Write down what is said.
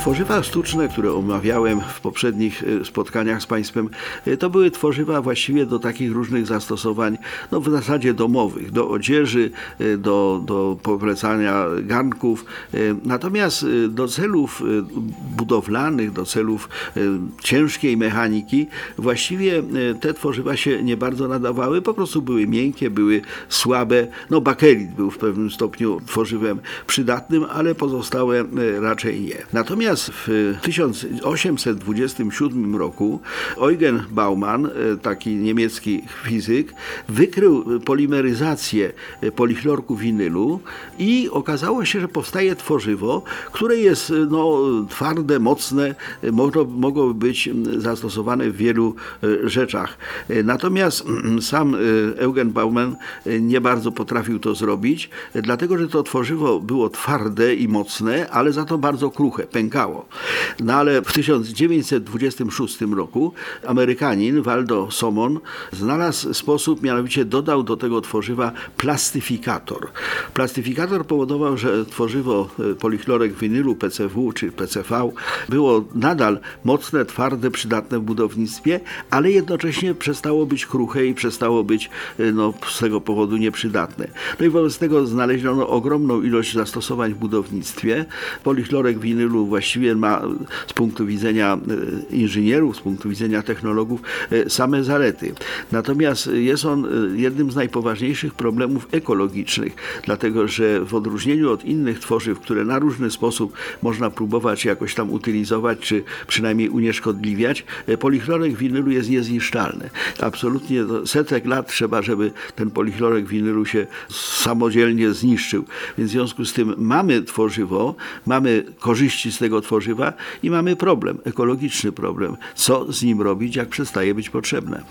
Tworzywa sztuczne, które omawiałem w poprzednich e, spotkaniach z Państwem, e, to były tworzywa właściwie do takich różnych zastosowań, no w zasadzie domowych, do odzieży, e, do, do powlecania garnków. Natomiast do celów budowlanych, do celów ciężkiej mechaniki, właściwie te tworzywa się nie bardzo nadawały, po prostu były miękkie, były słabe. No bakelit był w pewnym stopniu tworzywem przydatnym, ale pozostałe raczej nie. Natomiast Natomiast w 1827 roku Eugen Baumann, e, taki niemiecki fizyk, wykrył polimeryzację polichlorku winylu i okazało się, że powstaje tworzywo, które jest no, twarde, mocne, mogło, mogłoby być zastosowane w wielu rzeczach. Natomiast sam Eugen Baumann nie bardzo potrafił to zrobić, dlatego że to tworzywo było twarde i mocne, ale za to bardzo kruche, no ale w 1926 roku Amerykanin Waldo Somon znalazł sposób, mianowicie dodał do tego tworzywa plastyfikator. Plastyfikator powodował, że tworzywo e, polichlorek winylu PCW czy PCV było nadal mocne, twarde, przydatne w budownictwie, ale jednocześnie przestało być kruche i przestało być e, no, z tego powodu nieprzydatne. No i wobec tego znaleziono ogromną ilość zastosowań w budownictwie. Polichlorek winylu właściwie właściwie ma z punktu widzenia e, inżynierów, z punktu widzenia technologów e, same zalety. Natomiast jest on e, jednym z najpoważniejszych problemów ekologicznych, dlatego że w odróżnieniu od innych tworzyw, które na różny sposób można próbować jakoś tam utylizować, czy przynajmniej unieszkodliwiać, polichlorek winylu jest niezniszczalny. Absolutnie setek lat trzeba, żeby ten polichlorek winylu się samodzielnie zniszczył. Więc w związku z tym mamy tworzywo, mamy korzyści z tworzywa i mamy problem, ekologiczny problem. Co z nim robić, jak przestaje być potrzebne?